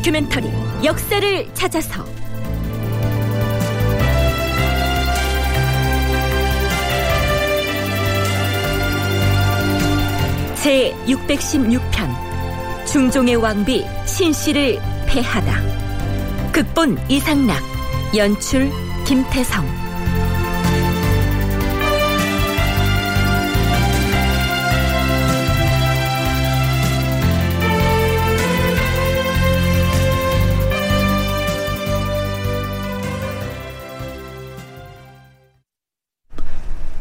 다큐멘터리 역사를 찾아서. 제 616편 중종의 왕비 신씨를 패하다. 극본 이상락 연출 김태성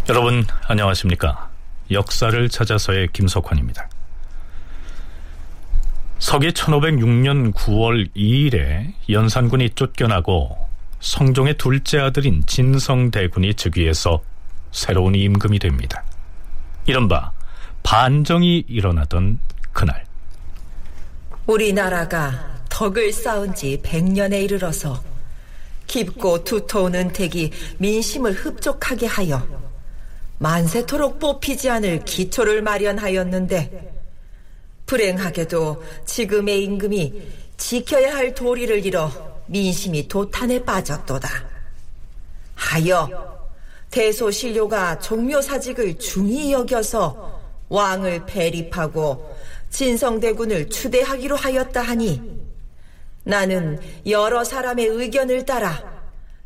여러분 안녕하십니까? 역사를 찾아서의 김석환입니다. 서기 1506년 9월 2일에 연산군이 쫓겨나고 성종의 둘째 아들인 진성대군이 즉위해서 새로운 임금이 됩니다. 이른바 반정이 일어나던 그날 우리나라가 덕을 쌓은 지 100년에 이르러서 깊고 두터운 은택이 민심을 흡족하게 하여 만세토록 뽑히지 않을 기초를 마련하였는데 불행하게도 지금의 임금이 지켜야 할 도리를 잃어 민심이 도탄에 빠졌도다. 하여 대소신료가 종묘사직을 중히 여겨서 왕을 배립하고 진성대군을 추대하기로 하였다 하니 나는 여러 사람의 의견을 따라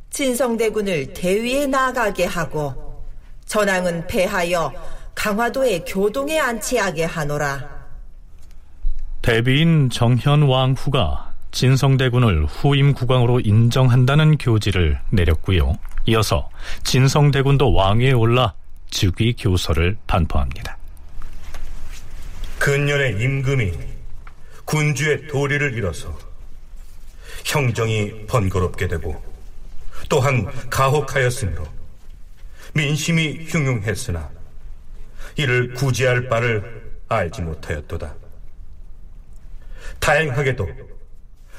진성대군을 대위에 나가게 하고 전황은 패하여 강화도의 교동에 안치하게 하노라. 대비인 정현 왕후가 진성대군을 후임 국왕으로 인정한다는 교지를 내렸고요. 이어서 진성대군도 왕위에 올라 즉위 교서를 반포합니다. 근년의 임금이 군주의 도리를 잃어서 형정이 번거롭게 되고 또한 가혹하였으므로 민심이 흉흉했으나 이를 구제할 바를 알지 못하였도다. 다행하게도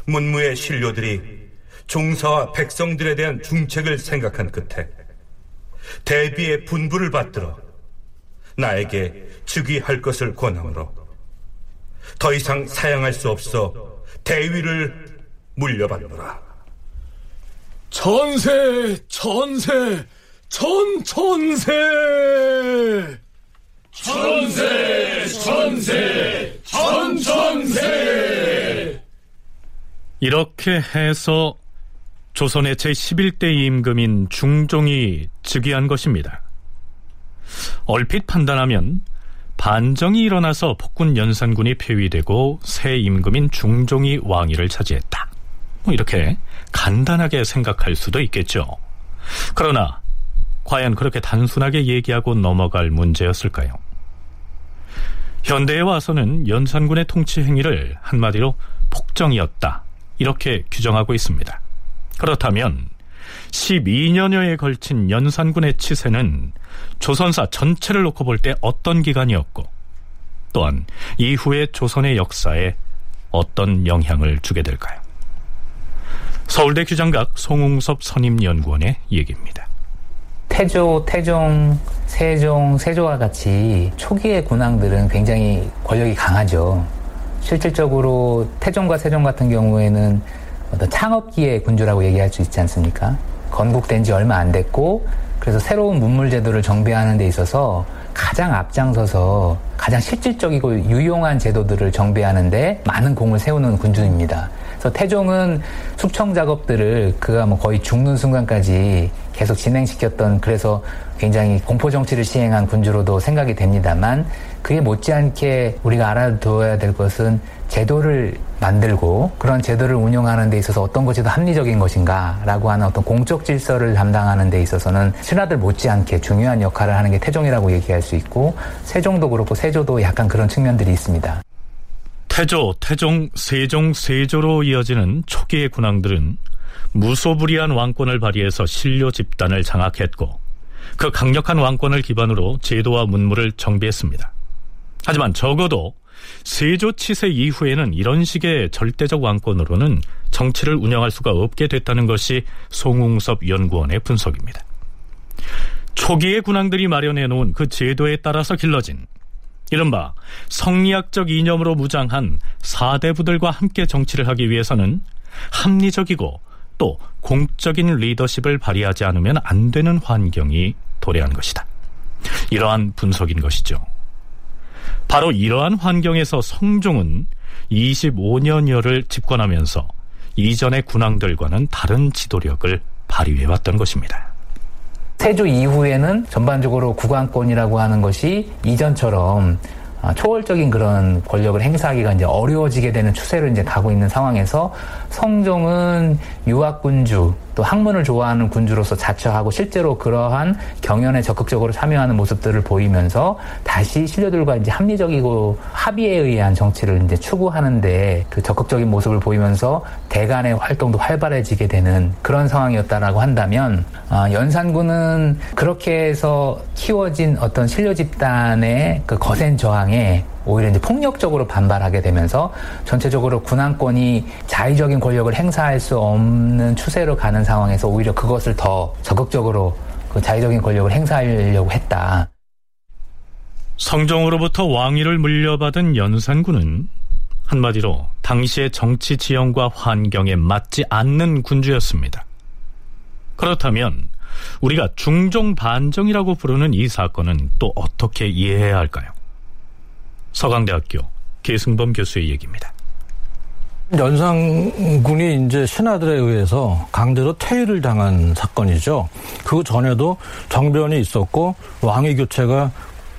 문무의 신료들이 종사와 백성들에 대한 중책을 생각한 끝에 대비의 분부를 받들어 나에게 즉위할 것을 권함으로 더 이상 사양할 수 없어 대위를 물려받노라. 전세, 전세, 전천세! 전세, 전세, 전천세! 이렇게 해서 조선의 제11대 임금인 중종이 즉위한 것입니다. 얼핏 판단하면 반정이 일어나서 폭군 연산군이 폐위되고 새 임금인 중종이 왕위를 차지했다. 뭐 이렇게 간단하게 생각할 수도 있겠죠. 그러나 과연 그렇게 단순하게 얘기하고 넘어갈 문제였을까요? 현대에 와서는 연산군의 통치 행위를 한마디로 폭정이었다. 이렇게 규정하고 있습니다. 그렇다면 12년여에 걸친 연산군의 치세는 조선사 전체를 놓고 볼 때 어떤 기간이었고 또한 이후의 조선의 역사에 어떤 영향을 주게 될까요? 서울대 규장각 송웅섭 선임연구원의 얘기입니다. 태조, 태종, 세종, 세조와 같이 초기의 군왕들은 굉장히 권력이 강하죠. 실질적으로 태종과 세종 같은 경우에는 어떤 창업기의 군주라고 얘기할 수 있지 않습니까? 건국된 지 얼마 안 됐고 그래서 새로운 문물 제도를 정비하는 데 있어서 가장 앞장서서 가장 실질적이고 유용한 제도들을 정비하는데 많은 공을 세우는 군주입니다. 그래서 태종은 숙청 작업들을 그가 뭐 거의 죽는 순간까지 계속 진행시켰던 그래서 굉장히 공포 정치를 시행한 군주로도 생각이 됩니다만 그에 못지않게 우리가 알아둬야 될 것은 제도를 만들고 그런 제도를 운영하는 데 있어서 어떤 것이 더 합리적인 것인가라고 하는 어떤 공적 질서를 담당하는 데 있어서는 신하들 못지않게 중요한 역할을 하는 게 태종이라고 얘기할 수 있고 세종도 그렇고 세조도 약간 그런 측면들이 있습니다. 태조, 태종, 세종, 세조로 이어지는 초기의 군왕들은 무소불위한 왕권을 발휘해서 신료 집단을 장악했고 그 강력한 왕권을 기반으로 제도와 문물을 정비했습니다. 하지만 적어도 세조 치세 이후에는 이런 식의 절대적 왕권으로는 정치를 운영할 수가 없게 됐다는 것이 송웅섭 연구원의 분석입니다. 초기의 군왕들이 마련해 놓은 그 제도에 따라서 길러진 이른바 성리학적 이념으로 무장한 사대부들과 함께 정치를 하기 위해서는 합리적이고 또 공적인 리더십을 발휘하지 않으면 안 되는 환경이 도래한 것이다. 이러한 분석인 것이죠. 바로 이러한 환경에서 성종은 25년여를 집권하면서 이전의 군왕들과는 다른 지도력을 발휘해왔던 것입니다. 세조 이후에는 전반적으로 국왕권이라고 하는 것이 이전처럼 아, 초월적인 그런 권력을 행사하기가 이제 어려워지게 되는 추세를 이제 가고 있는 상황에서 성종은 유학군주 또 학문을 좋아하는 군주로서 자처하고 실제로 그러한 경연에 적극적으로 참여하는 모습들을 보이면서 다시 신료들과 이제 합리적이고 합의에 의한 정치를 이제 추구하는데 그 적극적인 모습을 보이면서 대간의 활동도 활발해지게 되는 그런 상황이었다라고 한다면 아, 연산군은 그렇게 해서 키워진 어떤 신료 집단의 그 거센 저항에 오히려 이제 폭력적으로 반발하게 되면서 전체적으로 군왕권이 자의적인 권력을 행사할 수 없는 추세로 가는 상황에서 오히려 그것을 더 적극적으로 그 자의적인 권력을 행사하려고 했다. 성종으로부터 왕위를 물려받은 연산군은 한마디로 당시의 정치 지형과 환경에 맞지 않는 군주였습니다. 그렇다면 우리가 중종 반정이라고 부르는 이 사건은 또 어떻게 이해해야 할까요? 서강대학교 계승범 교수의 얘기입니다. 연산군이 이제 신하들에 의해서 강제로 퇴위를 당한 사건이죠. 그 전에도 정변이 있었고 왕위 교체가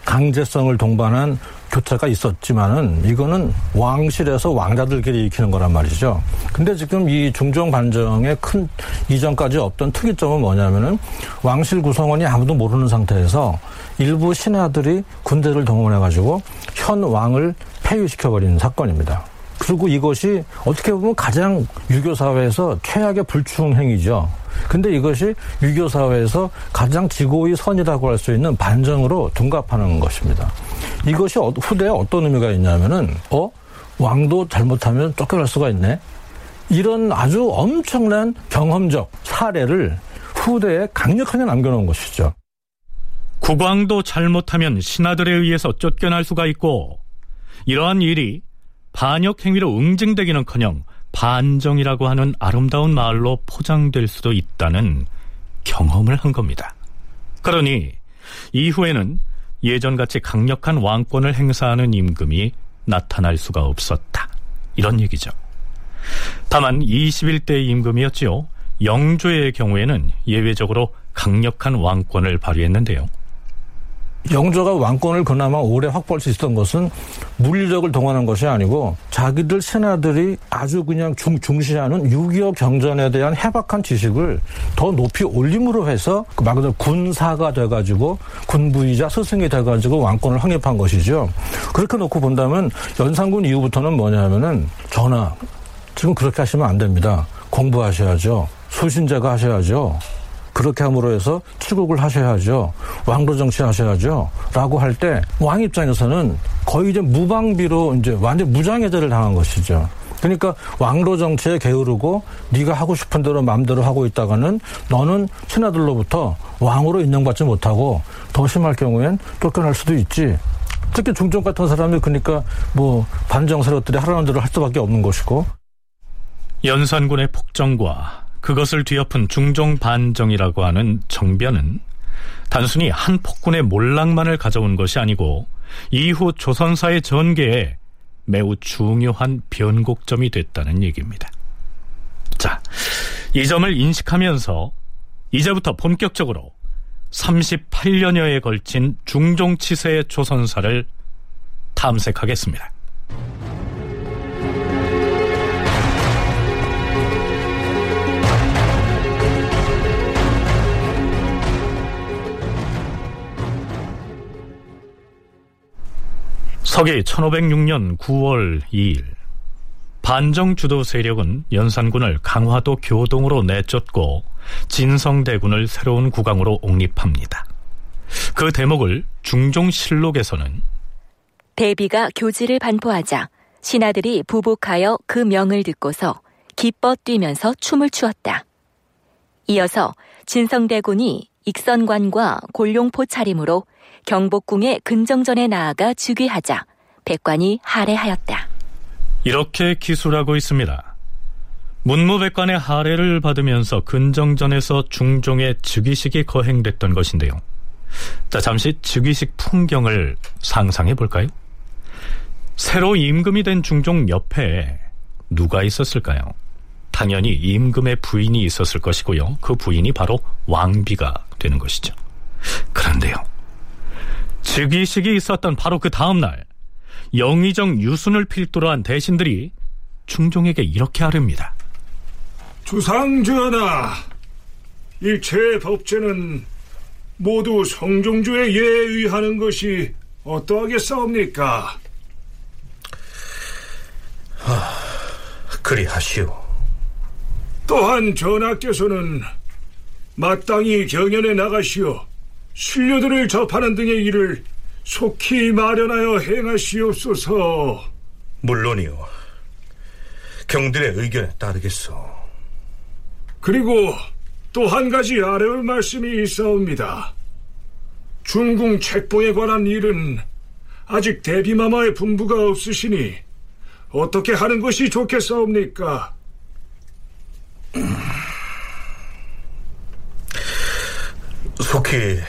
강제성을 동반한 교체가 있었지만은 이거는 왕실에서 왕자들끼리 일으키는 거란 말이죠. 근데 지금 이 중종 반정의 큰 이전까지 없던 특이점은 뭐냐면은 왕실 구성원이 아무도 모르는 상태에서 일부 신하들이 군대를 동원해가지고 현 왕을 폐위시켜버리는 사건입니다. 그리고 이것이 어떻게 보면 가장 유교 사회에서 최악의 불충 행위죠. 근데 이것이 유교 사회에서 가장 지고의 선이라고 할 수 있는 반정으로 둔갑하는 것입니다. 이것이 어, 후대에 어떤 의미가 있냐면은 어 왕도 잘못하면 쫓겨날 수가 있네. 이런 아주 엄청난 경험적 사례를 후대에 강력하게 남겨놓은 것이죠. 국왕도 잘못하면 신하들에 의해서 쫓겨날 수가 있고 이러한 일이 반역 행위로 응징되기는커녕 반정이라고 하는 아름다운 말로 포장될 수도 있다는 경험을 한 겁니다. 그러니 이후에는 예전같이 강력한 왕권을 행사하는 임금이 나타날 수가 없었다. 이런 얘기죠. 다만 21대 임금이었지요. 영조의 경우에는 예외적으로 강력한 왕권을 발휘했는데요. 영조가 왕권을 그나마 오래 확보할 수 있었던 것은 물리력을 동원한 것이 아니고 자기들 신하들이 아주 그냥 중, 중시하는 6.25 경전에 대한 해박한 지식을 더 높이 올림으로 해서 그말 그대로 군사가 돼가지고 군부이자 스승이 돼가지고 왕권을 확립한 것이죠. 그렇게 놓고 본다면 연산군 이후부터는 뭐냐면은 전하 지금 그렇게 하시면 안 됩니다. 공부하셔야죠. 소신자가 하셔야죠. 그렇게 함으로 해서 출국을 하셔야죠. 왕도 정치 하셔야죠. 라고 할 때 왕 입장에서는 거의 이제 무방비로 이제 완전 무장해제를 당한 것이죠. 그러니까 왕로 정치에 게으르고 네가 하고 싶은 대로 마음대로 하고 있다가는 너는 신하들로부터 왕으로 인정받지 못하고 더 심할 경우엔 쫓겨날 수도 있지. 특히 중종 같은 사람이 그러니까 뭐 반정 세력들이 하라는 대로 할 수밖에 없는 것이고 연산군의 폭정과 그것을 뒤엎은 중종 반정이라고 하는 정변은 단순히 한 폭군의 몰락만을 가져온 것이 아니고 이후 조선사의 전개에 매우 중요한 변곡점이 됐다는 얘기입니다. 자, 이 점을 인식하면서 이제부터 본격적으로 38년여에 걸친 중종치세의 조선사를 탐색하겠습니다. 서기 1506년 9월 2일 반정 주도 세력은 연산군을 강화도 교동으로 내쫓고 진성대군을 새로운 국왕으로 옹립합니다. 그 대목을 중종실록에서는 대비가 교지를 반포하자 신하들이 부복하여 그 명을 듣고서 기뻐 뛰면서 춤을 추었다. 이어서 진성대군이 익선관과 골룡포 차림으로 경복궁의 근정전에 나아가 즉위하자 백관이 할애하였다. 이렇게 기술하고 있습니다. 문무백관의 할애를 받으면서 근정전에서 중종의 즉위식이 거행됐던 것인데요. 자, 잠시 즉위식 풍경을 상상해 볼까요? 새로 임금이 된 중종 옆에 누가 있었을까요? 당연히 임금의 부인이 있었을 것이고요. 그 부인이 바로 왕비가 되는 것이죠. 그런데요. 즉위식이 있었던 바로 그 다음날 영의정 유순을 필두로 한 대신들이 중종에게 이렇게 아릅니다. 주상전하, 일체 법제는 모두 성종주의 예에 의하는 것이 어떠하겠사옵니까? 하, 그리하시오. 또한 전하께서는 마땅히 경연에 나가시어 신료들을 접하는 등의 일을 속히 마련하여 행하시옵소서. 물론이요. 경들의 의견에 따르겠소. 그리고 또 한 가지 아뢰올 말씀이 있사옵니다. 중궁 책봉에 관한 일은 아직 대비마마의 분부가 없으시니 어떻게 하는 것이 좋겠사옵니까? 속히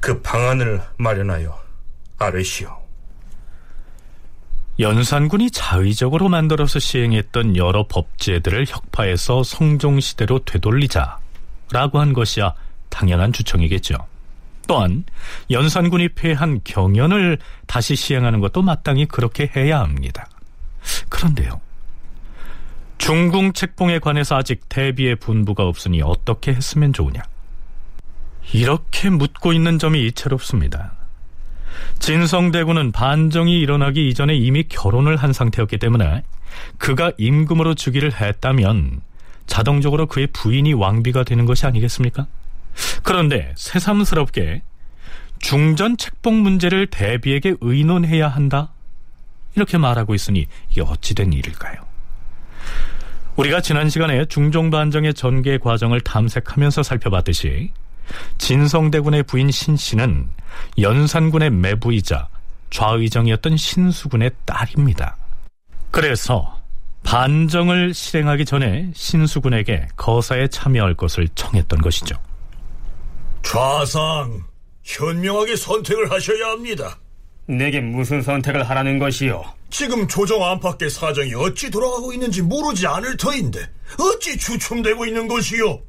그 방안을 마련하여 아뢰시오. 연산군이 자의적으로 만들어서 시행했던 여러 법제들을 혁파해서 성종시대로 되돌리자라고 한 것이야 당연한 주청이겠죠. 또한 연산군이 폐한 경연을 다시 시행하는 것도 마땅히 그렇게 해야 합니다. 그런데요. 중궁 책봉에 관해서 아직 대비의 분부가 없으니 어떻게 했으면 좋으냐? 이렇게 묻고 있는 점이 이채롭습니다. 진성대군은 반정이 일어나기 이전에 이미 결혼을 한 상태였기 때문에 그가 임금으로 즉위를 했다면 자동적으로 그의 부인이 왕비가 되는 것이 아니겠습니까? 그런데 새삼스럽게 중전 책봉 문제를 대비에게 의논해야 한다? 이렇게 말하고 있으니 이게 어찌된 일일까요? 우리가 지난 시간에 중종반정의 전개 과정을 탐색하면서 살펴봤듯이 진성대군의 부인 신씨는 연산군의 매부이자 좌의정이었던 신수군의 딸입니다. 그래서 반정을 실행하기 전에 신수군에게 거사에 참여할 것을 청했던 것이죠. 좌상, 현명하게 선택을 하셔야 합니다. 내게 무슨 선택을 하라는 것이요? 지금 조정 안팎의 사정이 어찌 돌아가고 있는지 모르지 않을 터인데 어찌 주춤되고 있는 것이요?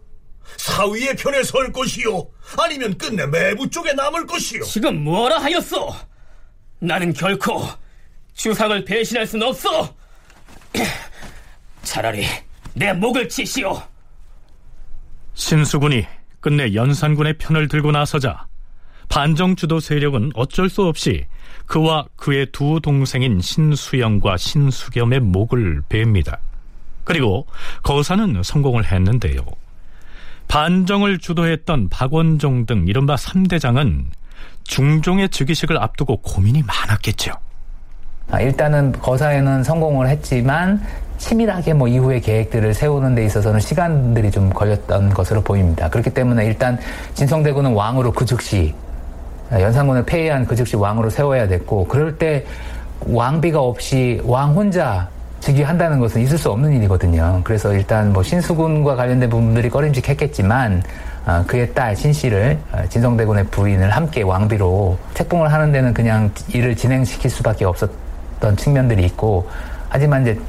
사위의 편에 설 것이요? 아니면 끝내 매부 쪽에 남을 것이요? 지금 뭐라 하였소? 나는 결코 주상을 배신할 순 없어! 차라리 내 목을 치시오! 신수군이 끝내 연산군의 편을 들고 나서자 반정주도 세력은 어쩔 수 없이 그와 그의 두 동생인 신수영과 신수겸의 목을 베입니다. 그리고 거사는 성공을 했는데요. 반정을 주도했던 박원종 등 이른바 3대장은 중종의 즉위식을 앞두고 고민이 많았겠죠. 일단은 거사에는 성공을 했지만 치밀하게 뭐 이후의 계획들을 세우는 데 있어서는 시간들이 좀 걸렸던 것으로 보입니다. 그렇기 때문에 일단 진성대군은 왕으로 그 즉시 연산군을 폐위한 그 즉시 왕으로 세워야 됐고 그럴 때 왕비가 없이 왕 혼자 즉위한다는 것은 있을 수 없는 일이거든요. 그래서 일단 뭐 신수군과 관련된 부분들이 꺼림직했겠지만 어, 그의 딸 신씨를 어, 진성대군의 부인을 함께 왕비로 책봉을 하는 데는 그냥 일을 진행시킬 수밖에 없었던 측면들이 있고 하지만 이제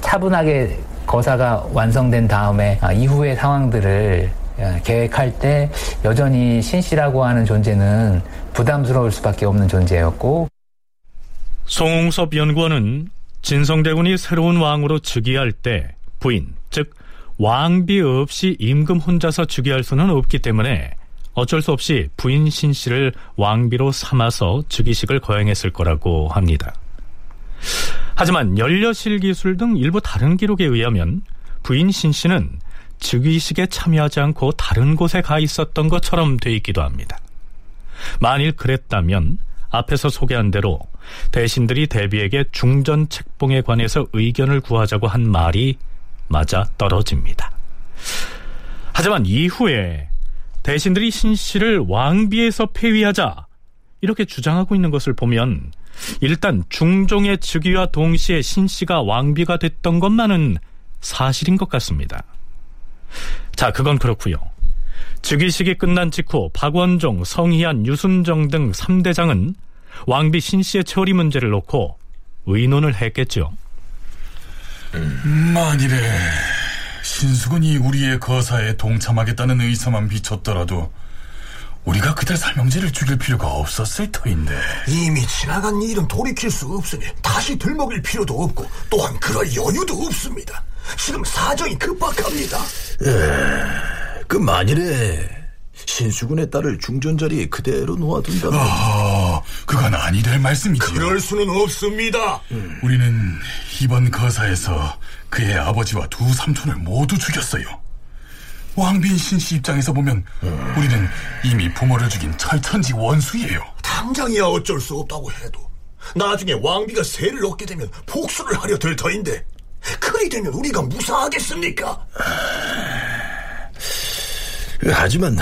차분하게 거사가 완성된 다음에 아, 이후의 상황들을 어, 계획할 때 여전히 신씨라고 하는 존재는 부담스러울 수밖에 없는 존재였고 송웅섭 연구원은 진성대군이 새로운 왕으로 즉위할 때 부인, 즉 왕비 없이 임금 혼자서 즉위할 수는 없기 때문에 어쩔 수 없이 부인 신 씨를 왕비로 삼아서 즉위식을 거행했을 거라고 합니다. 하지만 연려실 기술 등 일부 다른 기록에 의하면 부인 신 씨는 즉위식에 참여하지 않고 다른 곳에 가 있었던 것처럼 돼 있기도 합니다. 만일 그랬다면 앞에서 소개한 대로 대신들이 대비에게 중전 책봉에 관해서 의견을 구하자고 한 말이 맞아 떨어집니다. 하지만 이후에 대신들이 신씨를 왕비에서 폐위하자 이렇게 주장하고 있는 것을 보면 일단 중종의 즉위와 동시에 신씨가 왕비가 됐던 것만은 사실인 것 같습니다. 자, 그건 그렇고요. 즉위식이 끝난 직후 박원종, 성희안, 유순정 등 3대장은 왕비 신 씨의 처리 문제를 놓고 의논을 했겠죠. 만일에 신수군이 우리의 거사에 동참하겠다는 의사만 비쳤더라도 우리가 그들 삼형제를 죽일 필요가 없었을 터인데 이미 지나간 일은 돌이킬 수 없으니 다시 들먹일 필요도 없고 또한 그럴 여유도 없습니다. 지금 사정이 급박합니다. 에, 그 만일에 신수군의 딸을 중전 자리에 그대로 놓아둔다면 아, 그건 아니 될 말씀이지요. 그럴 수는 없습니다. 음. 우리는 이번 거사에서 그의 아버지와 두 삼촌을 모두 죽였어요. 왕빈 신 씨 입장에서 보면 음. 우리는 이미 부모를 죽인 철천지 원수예요. 당장이야 어쩔 수 없다고 해도 나중에 왕비가 세를 얻게 되면 복수를 하려 들 터인데 그리 되면 우리가 무사하겠습니까? 하지만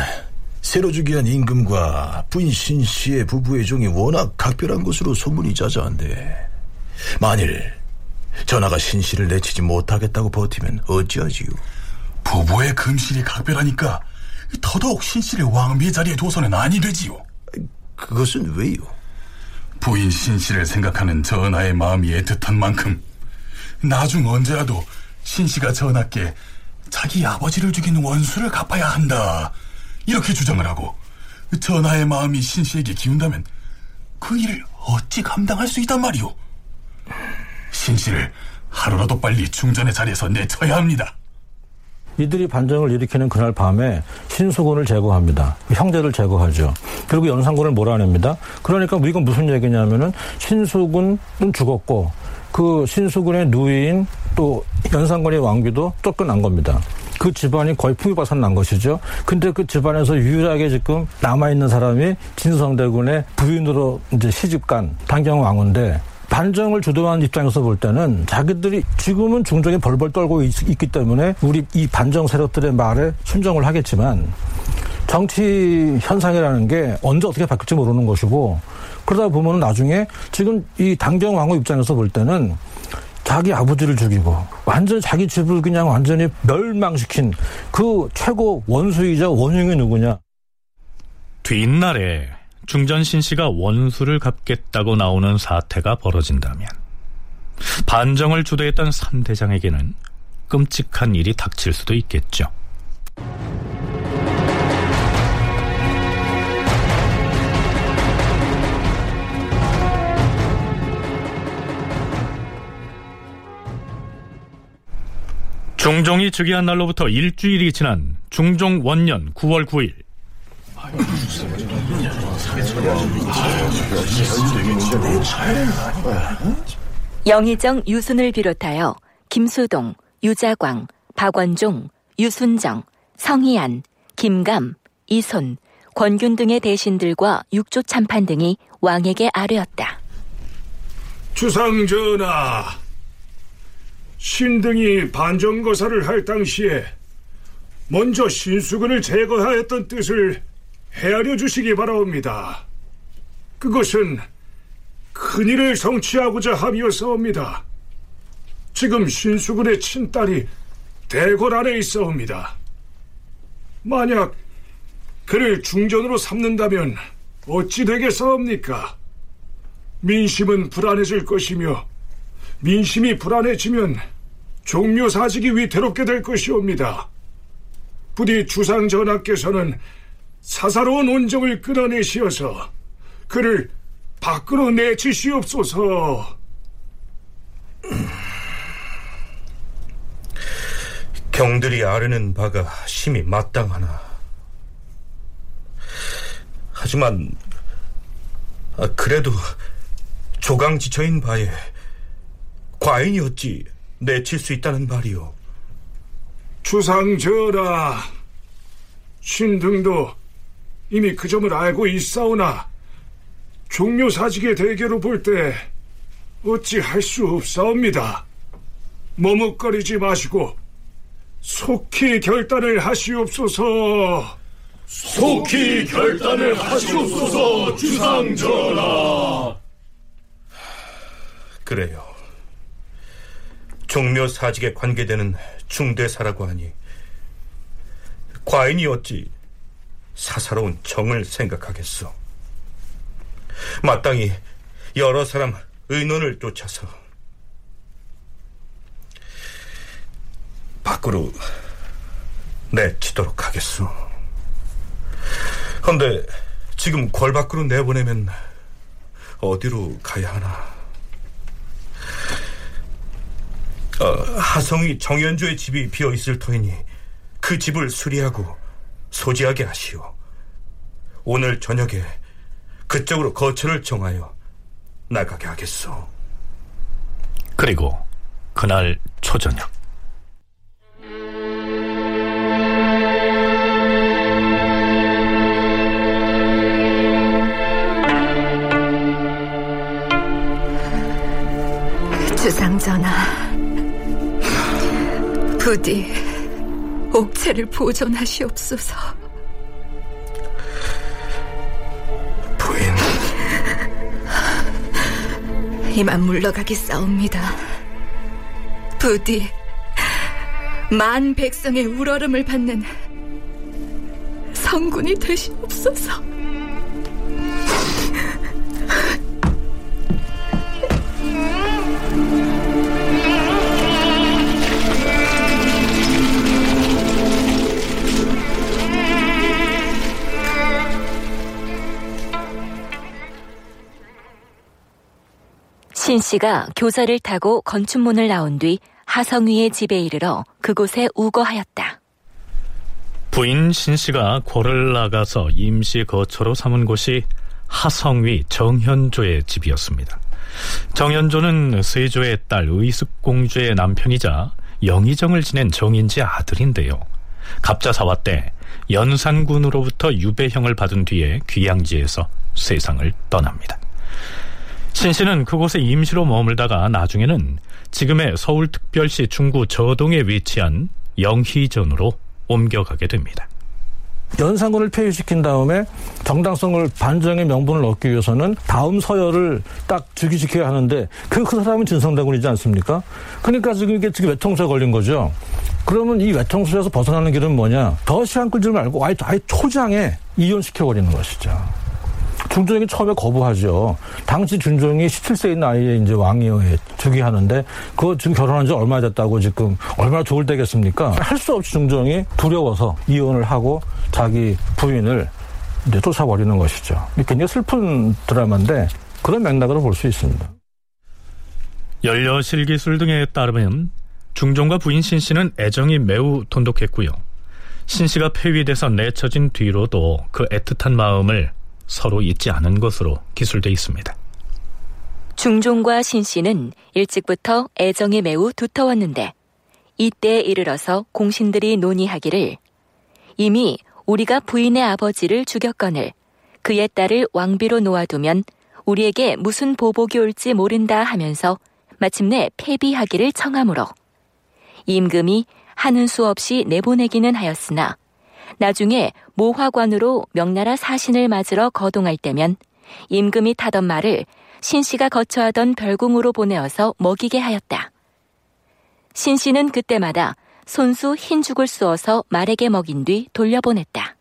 새로 즉위한 임금과 부인 신 씨의 부부의 종이 워낙 각별한 것으로 소문이 자자한데 만일 전하가 신 씨를 내치지 못하겠다고 버티면 어찌하지요? 부부의 금실이 각별하니까 더더욱 신 씨를 왕비의 자리에 둬서는 아니 되지요. 그것은 왜요? 부인 신 씨를 생각하는 전하의 마음이 애틋한 만큼 나중 언제라도 신 씨가 전하께 자기 아버지를 죽인 원수를 갚아야 한다. 이렇게 주장을 하고 전하의 마음이 신 씨에게 기운다면 그 일을 어찌 감당할 수 있단 말이오. 신 씨를 하루라도 빨리 중전의 자리에서 내쳐야 합니다. 이들이 반정을 일으키는 그날 밤에 신수군을 제거합니다. 형제를 제거하죠. 그리고 연산군을 몰아냅니다. 그러니까 이건 무슨 얘기냐면은 신수군은 죽었고 그 신수군의 누이인 또 연산군의 왕비도 쫓겨난 겁니다. 그 집안이 거의 풍비박산 난 것이죠. 근데 그 집안에서 유일하게 지금 남아있는 사람이 진성대군의 부인으로 이제 시집간 당경 왕인데 반정을 주도하는 입장에서 볼 때는 자기들이 지금은 중종에 벌벌 떨고 있, 기 때문에 우리 이 반정 세력들의 말에 순종을 하겠지만 정치 현상이라는 게 언제 어떻게 바뀔지 모르는 것이고 그러다 보면 나중에 지금 이 당경 왕후 입장에서 볼 때는 자기 아버지를 죽이고 완전 자기 집을 그냥 완전히 멸망시킨 그 최고 원수이자 원흉이 누구냐? 뒷날에 중전신 씨가 원수를 갚겠다고 나오는 사태가 벌어진다면 반정을 주도했던 3대장에게는 끔찍한 일이 닥칠 수도 있겠죠. 중종이 즉위한 날로부터 일주일이 지난 중종 원년 9월 9일 영의정 유순을 비롯하여 김수동, 유자광, 박원종, 유순정, 성희안, 김감, 이손, 권균 등의 대신들과 육조 참판 등이 왕에게 아뢰었다. 주상 전하, 신등이 반정거사를 할 당시에 먼저 신수군을 제거하였던 뜻을 헤아려 주시기 바라옵니다. 그것은 큰일을 성취하고자 함이었사옵니다. 지금 신수군의 친딸이 대궐 안에 있사옵니다. 만약 그를 중전으로 삼는다면 어찌 되겠사옵니까? 민심은 불안해질 것이며 민심이 불안해지면 종묘 사직이 위태롭게 될 것이옵니다. 부디 주상 전하께서는 사사로운 온정을 끊어내시어서 그를 밖으로 내치시옵소서. 경들이 아르는 바가 심히 마땅하나 하지만 아, 그래도 조강지처인 바에 과인이 어찌 내칠 수 있다는 말이오. 주상 전하, 신등도 이미 그 점을 알고 있사오나 종묘 사직의 대결로 볼 때 어찌 할 수 없사옵니다. 머뭇거리지 마시고 속히 결단을 하시옵소서. 속히 결단을 하시옵소서 주상 전하. 그래요. 종묘 사직에 관계되는 중대사라고 하니 과인이 어찌 사사로운 정을 생각하겠소. 마땅히 여러 사람 의논을 쫓아서 밖으로 내치도록 하겠소. 근데 지금 궐 밖으로 내보내면 어디로 가야 하나? 어, 하성이 정연조의 집이 비어 있을 터이니 그 집을 수리하고 소지하게 하시오. 오늘 저녁에 그쪽으로 거처를 정하여 나가게 하겠소. 그리고 그날 초저녁 주상전하, 부디 옥체를 보존하시옵소서. 부인. 이만 물러가겠사옵니다. 부디 만 백성의 우러름을 받는 성군이 되시옵소서. 신 씨가 교사를 타고 건축문을 나온 뒤 하성위의 집에 이르러 그곳에 우거하였다. 부인 신 씨가 궐을 나가서 임시 거처로 삼은 곳이 하성위 정현조의 집이었습니다. 정현조는 세조의 딸 의숙공주의 남편이자 영의정을 지낸 정인지 아들인데요. 갑자사화 때 연산군으로부터 유배형을 받은 뒤에 귀양지에서 세상을 떠납니다. 신 씨는 그곳에 임시로 머물다가 나중에는 지금의 서울특별시 중구 저동에 위치한 영희전으로 옮겨가게 됩니다. 연산군을 폐위시킨 다음에 정당성을 반정의 명분을 얻기 위해서는 다음 서열을 딱 즉위시켜야 하는데 그, 그 사람은 진성대군이지 않습니까? 그러니까 지금 이게 지금 외통수에 걸린 거죠. 그러면 이 외통수에서 벗어나는 길은 뭐냐? 더 시간 끌지 말고 아예, 아예 초장에 이혼시켜버리는 것이죠. 중종이 처음에 거부하죠. 당시 중종이 17세인 나이에 이제 왕이어에 즉위하는데 그거 지금 결혼한 지 얼마 됐다고 지금 얼마나 좋을 때겠습니까? 할 수 없이 중종이 두려워서 이혼을 하고 자기 부인을 이제 쫓아버리는 것이죠. 굉장히 슬픈 드라마인데 그런 맥락으로 볼 수 있습니다. 연려실 기술 등에 따르면 중종과 부인 신 씨는 애정이 매우 돈독했고요. 신 씨가 폐위돼서 내쳐진 뒤로도 그 애틋한 마음을 서로 잊지 않은 것으로 기술돼 있습니다. 중종과 신 씨는 일찍부터 애정이 매우 두터웠는데 이때에 이르러서 공신들이 논의하기를 이미 우리가 부인의 아버지를 죽였거늘 그의 딸을 왕비로 놓아두면 우리에게 무슨 보복이 올지 모른다 하면서 마침내 폐비하기를 청하므로 임금이 하는 수 없이 내보내기는 하였으나 나중에 모화관으로 명나라 사신을 맞으러 거동할 때면 임금이 타던 말을 신씨가 거처하던 별궁으로 보내어서 먹이게 하였다. 신씨는 그때마다 손수 흰 죽을 쑤어서 말에게 먹인 뒤 돌려보냈다.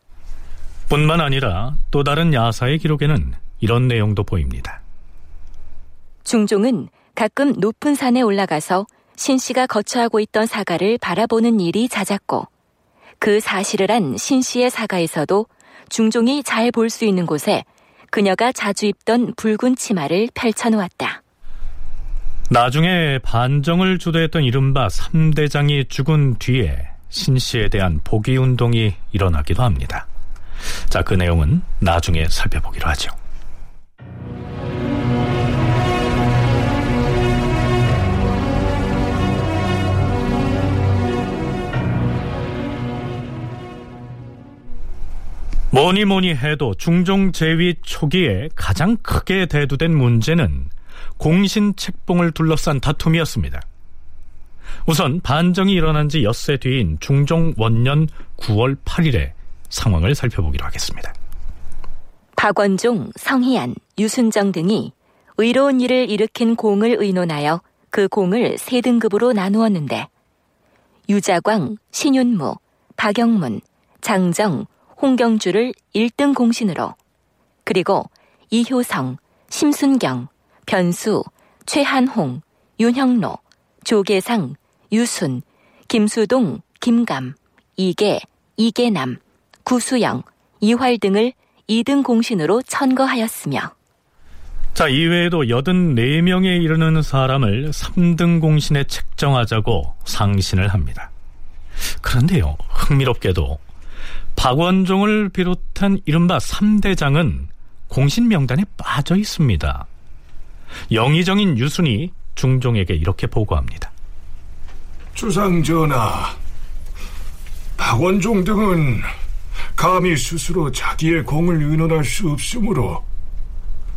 뿐만 아니라 또 다른 야사의 기록에는 이런 내용도 보입니다. 중종은 가끔 높은 산에 올라가서 신씨가 거처하고 있던 사가를 바라보는 일이 잦았고 그 사실을 한 신 씨의 사가에서도 중종이 잘 볼 수 있는 곳에 그녀가 자주 입던 붉은 치마를 펼쳐놓았다. 나중에 반정을 주도했던 이른바 3대장이 죽은 뒤에 신 씨에 대한 복위 운동이 일어나기도 합니다. 자, 그 내용은 나중에 살펴보기로 하죠. 뭐니 뭐니 해도 중종 제위 초기에 가장 크게 대두된 문제는 공신 책봉을 둘러싼 다툼이었습니다. 우선 반정이 일어난 지 엿새 뒤인 중종 원년 9월 8일에 상황을 살펴보기로 하겠습니다. 박원종, 성희안, 유순정 등이 의로운 일을 일으킨 공을 의논하여 그 공을 세 등급으로 나누었는데 유자광, 신윤무, 박영문, 장정, 홍경주를 1등 공신으로 그리고 이효성, 심순경, 변수, 최한홍, 윤형로, 조계상, 유순, 김수동, 김감, 이계, 이계남, 구수영, 이활 등을 2등 공신으로 천거하였으며 자, 이외에도 84명에 이르는 사람을 3등 공신에 책정하자고 상신을 합니다. 그런데요, 흥미롭게도 박원종을 비롯한 이른바 3대장은 공신 명단에 빠져 있습니다. 영의정인 유순이 중종에게 이렇게 보고합니다. 주상 전하, 박원종 등은 감히 스스로 자기의 공을 의논할 수 없으므로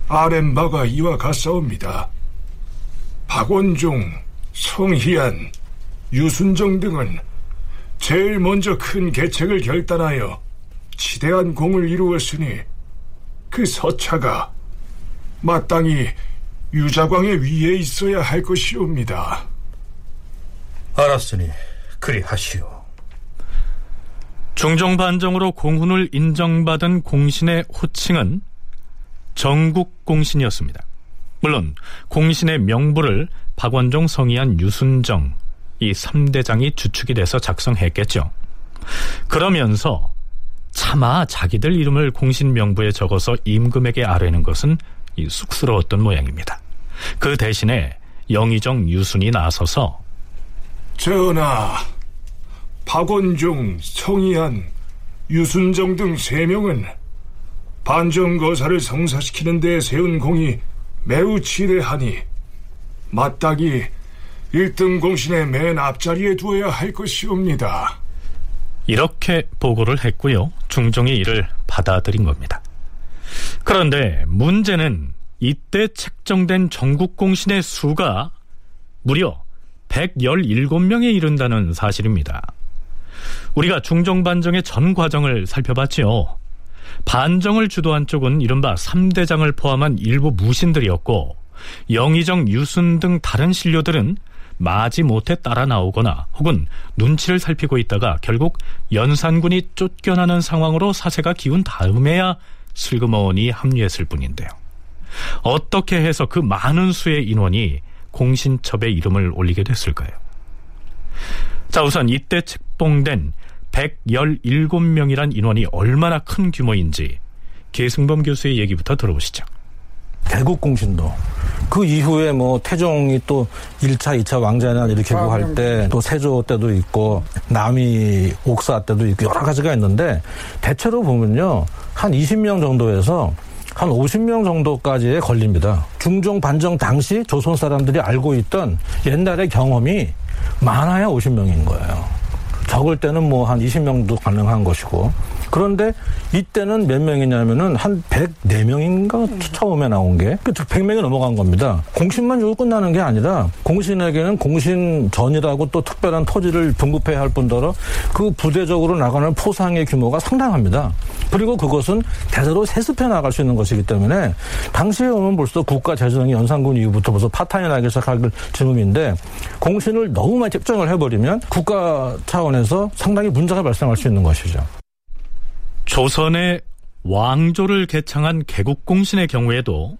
아랫바가 이와 같사옵니다. 박원종, 성희안, 유순정 등은 제일 먼저 큰 계책을 결단하여 지대한 공을 이루었으니 그 서차가 마땅히 유자광의 위에 있어야 할 것이옵니다. 알았으니 그리 하시오. 중종 반정으로 공훈을 인정받은 공신의 호칭은 정국 공신이었습니다. 물론 공신의 명부를 박원종, 성희안, 유순정 이 3대장이 주축이 돼서 작성했겠죠. 그러면서 차마 자기들 이름을 공신 명부에 적어서 임금에게 아뢰는 것은 쑥스러웠던 모양입니다. 그 대신에 영의정 유순이 나서서 전하, 박원종, 성희안, 유순정 등 세 명은 반정거사를 성사시키는 데 세운 공이 매우 지대하니 마땅히 1등 공신의 맨 앞자리에 두어야 할 것이옵니다. 이렇게 보고를 했고요. 중종이 이를 받아들인 겁니다. 그런데 문제는 이때 책정된 전국 공신의 수가 무려 117명에 이른다는 사실입니다. 우리가 중종 반정의 전 과정을 살펴봤지요. 반정을 주도한 쪽은 이른바 3대장을 포함한 일부 무신들이었고 영의정, 유순 등 다른 신료들은 마지 못해 따라 나오거나 혹은 눈치를 살피고 있다가 결국 연산군이 쫓겨나는 상황으로 사세가 기운 다음에야 슬그머니 합류했을 뿐인데요. 어떻게 해서 그 많은 수의 인원이 공신첩에 이름을 올리게 됐을까요? 자, 우선 이때 책봉된 117명이란 인원이 얼마나 큰 규모인지 계승범 교수의 얘기부터 들어보시죠. 개국 공신도 그 이후에 뭐 태종이 또 1차, 2차 왕자난 이렇게 구할 때 또 세조 때도 있고 남이 옥사 때도 있고 여러 가지가 있는데 대체로 보면요 한 20명 정도에서 한 50명 정도까지에 걸립니다. 중종 반정 당시 조선 사람들이 알고 있던 옛날의 경험이 많아야 50명인 거예요. 적을 때는 뭐 한 20명도 가능한 것이고 그런데 이때는 몇 명이냐면은 한 104명인가 처음에 나온 게 100명이 넘어간 겁니다. 공신만 주고 끝나는 게 아니라 공신에게는 공신 전이라고 또 특별한 토지를 분급해야 할 뿐더러 그 부대적으로 나가는 포상의 규모가 상당합니다. 그리고 그것은 대대로 세습해 나갈 수 있는 것이기 때문에 당시에 오면 벌써 국가 재정이 연산군 이후부터 벌써 파탄이 나기 시작할 즈음인데 공신을 너무 많이 책정을 해버리면 국가 차원에서 상당히 문제가 발생할 수 있는 것이죠. 조선의 왕조를 개창한 개국공신의 경우에도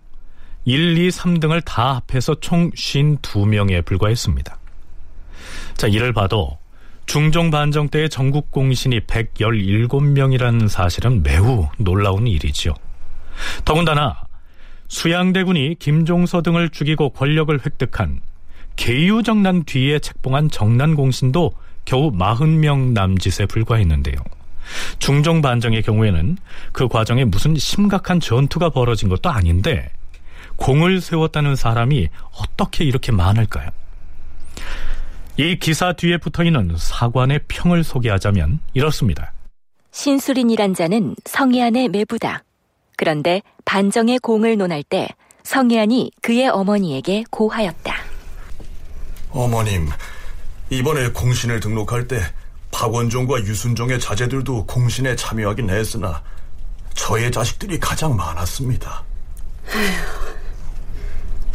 1, 2, 3등을 다 합해서 총 52명에 불과했습니다. 자, 이를 봐도 중종 반정 때의 전국 공신이 117명이라는 사실은 매우 놀라운 일이지요. 더군다나 수양대군이 김종서 등을 죽이고 권력을 획득한 계유정난 뒤에 책봉한 정난 공신도 겨우 40명 남짓에 불과했는데요. 중종 반정의 경우에는 그 과정에 무슨 심각한 전투가 벌어진 것도 아닌데 공을 세웠다는 사람이 어떻게 이렇게 많을까요? 이 기사 뒤에 붙어 있는 사관의 평을 소개하자면 이렇습니다. 신수린이란 자는 성희안의 매부다. 그런데 반정의 공을 논할 때 성희안이 그의 어머니에게 고하였다. 어머님, 이번에 공신을 등록할 때 박원종과 유순종의 자제들도 공신에 참여하긴 했으나 저의 자식들이 가장 많았습니다.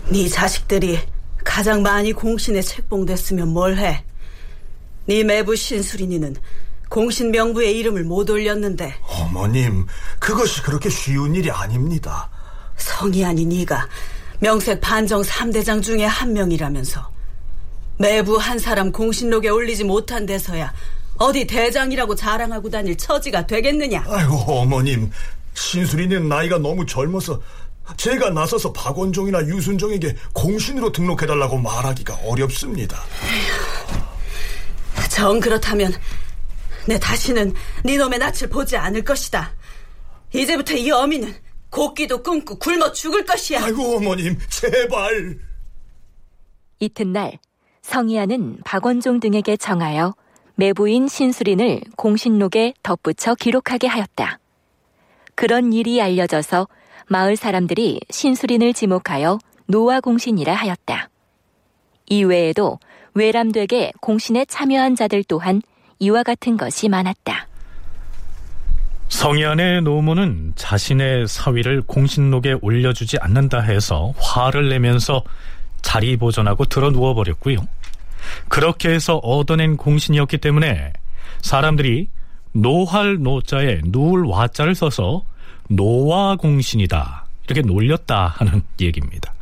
네 자식들이 가장 많이 공신에 책봉됐으면 뭘 해? 네 매부 신수린이는 공신 명부에 이름을 못 올렸는데 어머님, 그것이 그렇게 쉬운 일이 아닙니다. 성이 아닌 네가 명색 반정 3대장 중에 한 명이라면서 매부 한 사람 공신록에 올리지 못한 데서야 어디 대장이라고 자랑하고 다닐 처지가 되겠느냐? 아이고 어머님, 신수리는 나이가 너무 젊어서 제가 나서서 박원종이나 유순종에게 공신으로 등록해달라고 말하기가 어렵습니다. 정 그렇다면 내 다시는 네 놈의 낯을 보지 않을 것이다. 이제부터 이 어미는 곡기도 끊고 굶어 죽을 것이야. 아이고 어머님, 제발. 이튿날 성희안은 박원종 등에게 정하여 매부인 신수린을 공신록에 덧붙여 기록하게 하였다. 그런 일이 알려져서 마을 사람들이 신수린을 지목하여 노화공신이라 하였다. 이외에도 외람되게 공신에 참여한 자들 또한 이와 같은 것이 많았다. 성희안의 노무는 자신의 사위를 공신록에 올려주지 않는다 해서 화를 내면서 자리 보존하고 들어 누워 버렸고요. 그렇게 해서 얻어낸 공신이었기 때문에 사람들이 노할 노자에 누울 와자를 써서 노화공신이다 이렇게 놀렸다 하는 얘기입니다.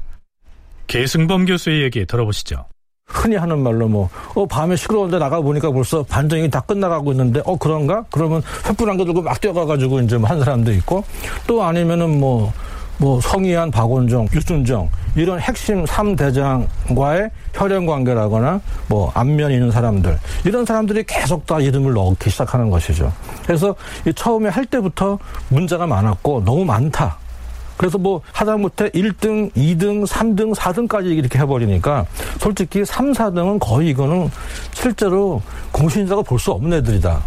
계승범 교수의 얘기 들어보시죠. 흔히 하는 말로 뭐, 어, 밤에 시끄러운데 나가 보니까 벌써 반정이 다 끝나가고 있는데, 어, 그런가? 그러면 횃불 한개 들고 막 뛰어가가지고 이제 뭐 한 사람도 있고, 또 아니면은 뭐, 뭐, 성희안, 박원종, 유순정, 이런 핵심 3대장과의 혈연 관계라거나, 뭐, 안면 있는 사람들, 이런 사람들이 계속 다 이름을 넣기 시작하는 것이죠. 그래서 처음에 할 때부터 문제가 많았고, 너무 많다. 그래서 뭐 하다못해 1등, 2등, 3등, 4등까지 이렇게 해버리니까 솔직히 3, 4등은 거의 이거는 실제로 공신자가 볼 수 없는 애들이다.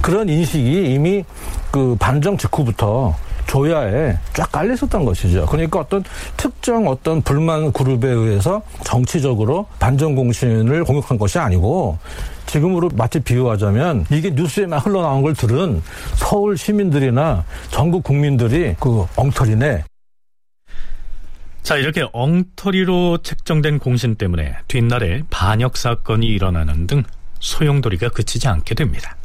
그런 인식이 이미 그 반정 직후부터 조야에 쫙 깔려 있었던 것이죠. 그러니까 어떤 특정 어떤 불만 그룹에 의해서 정치적으로 반정 공신을 공격한 것이 아니고 지금으로 마치 비유하자면 이게 뉴스에만 흘러나온 걸 들은 서울 시민들이나 전국 국민들이 그 엉터리네. 자, 이렇게 엉터리로 책정된 공신 때문에 뒷날에 반역 사건이 일어나는 등 소용돌이가 그치지 않게 됩니다.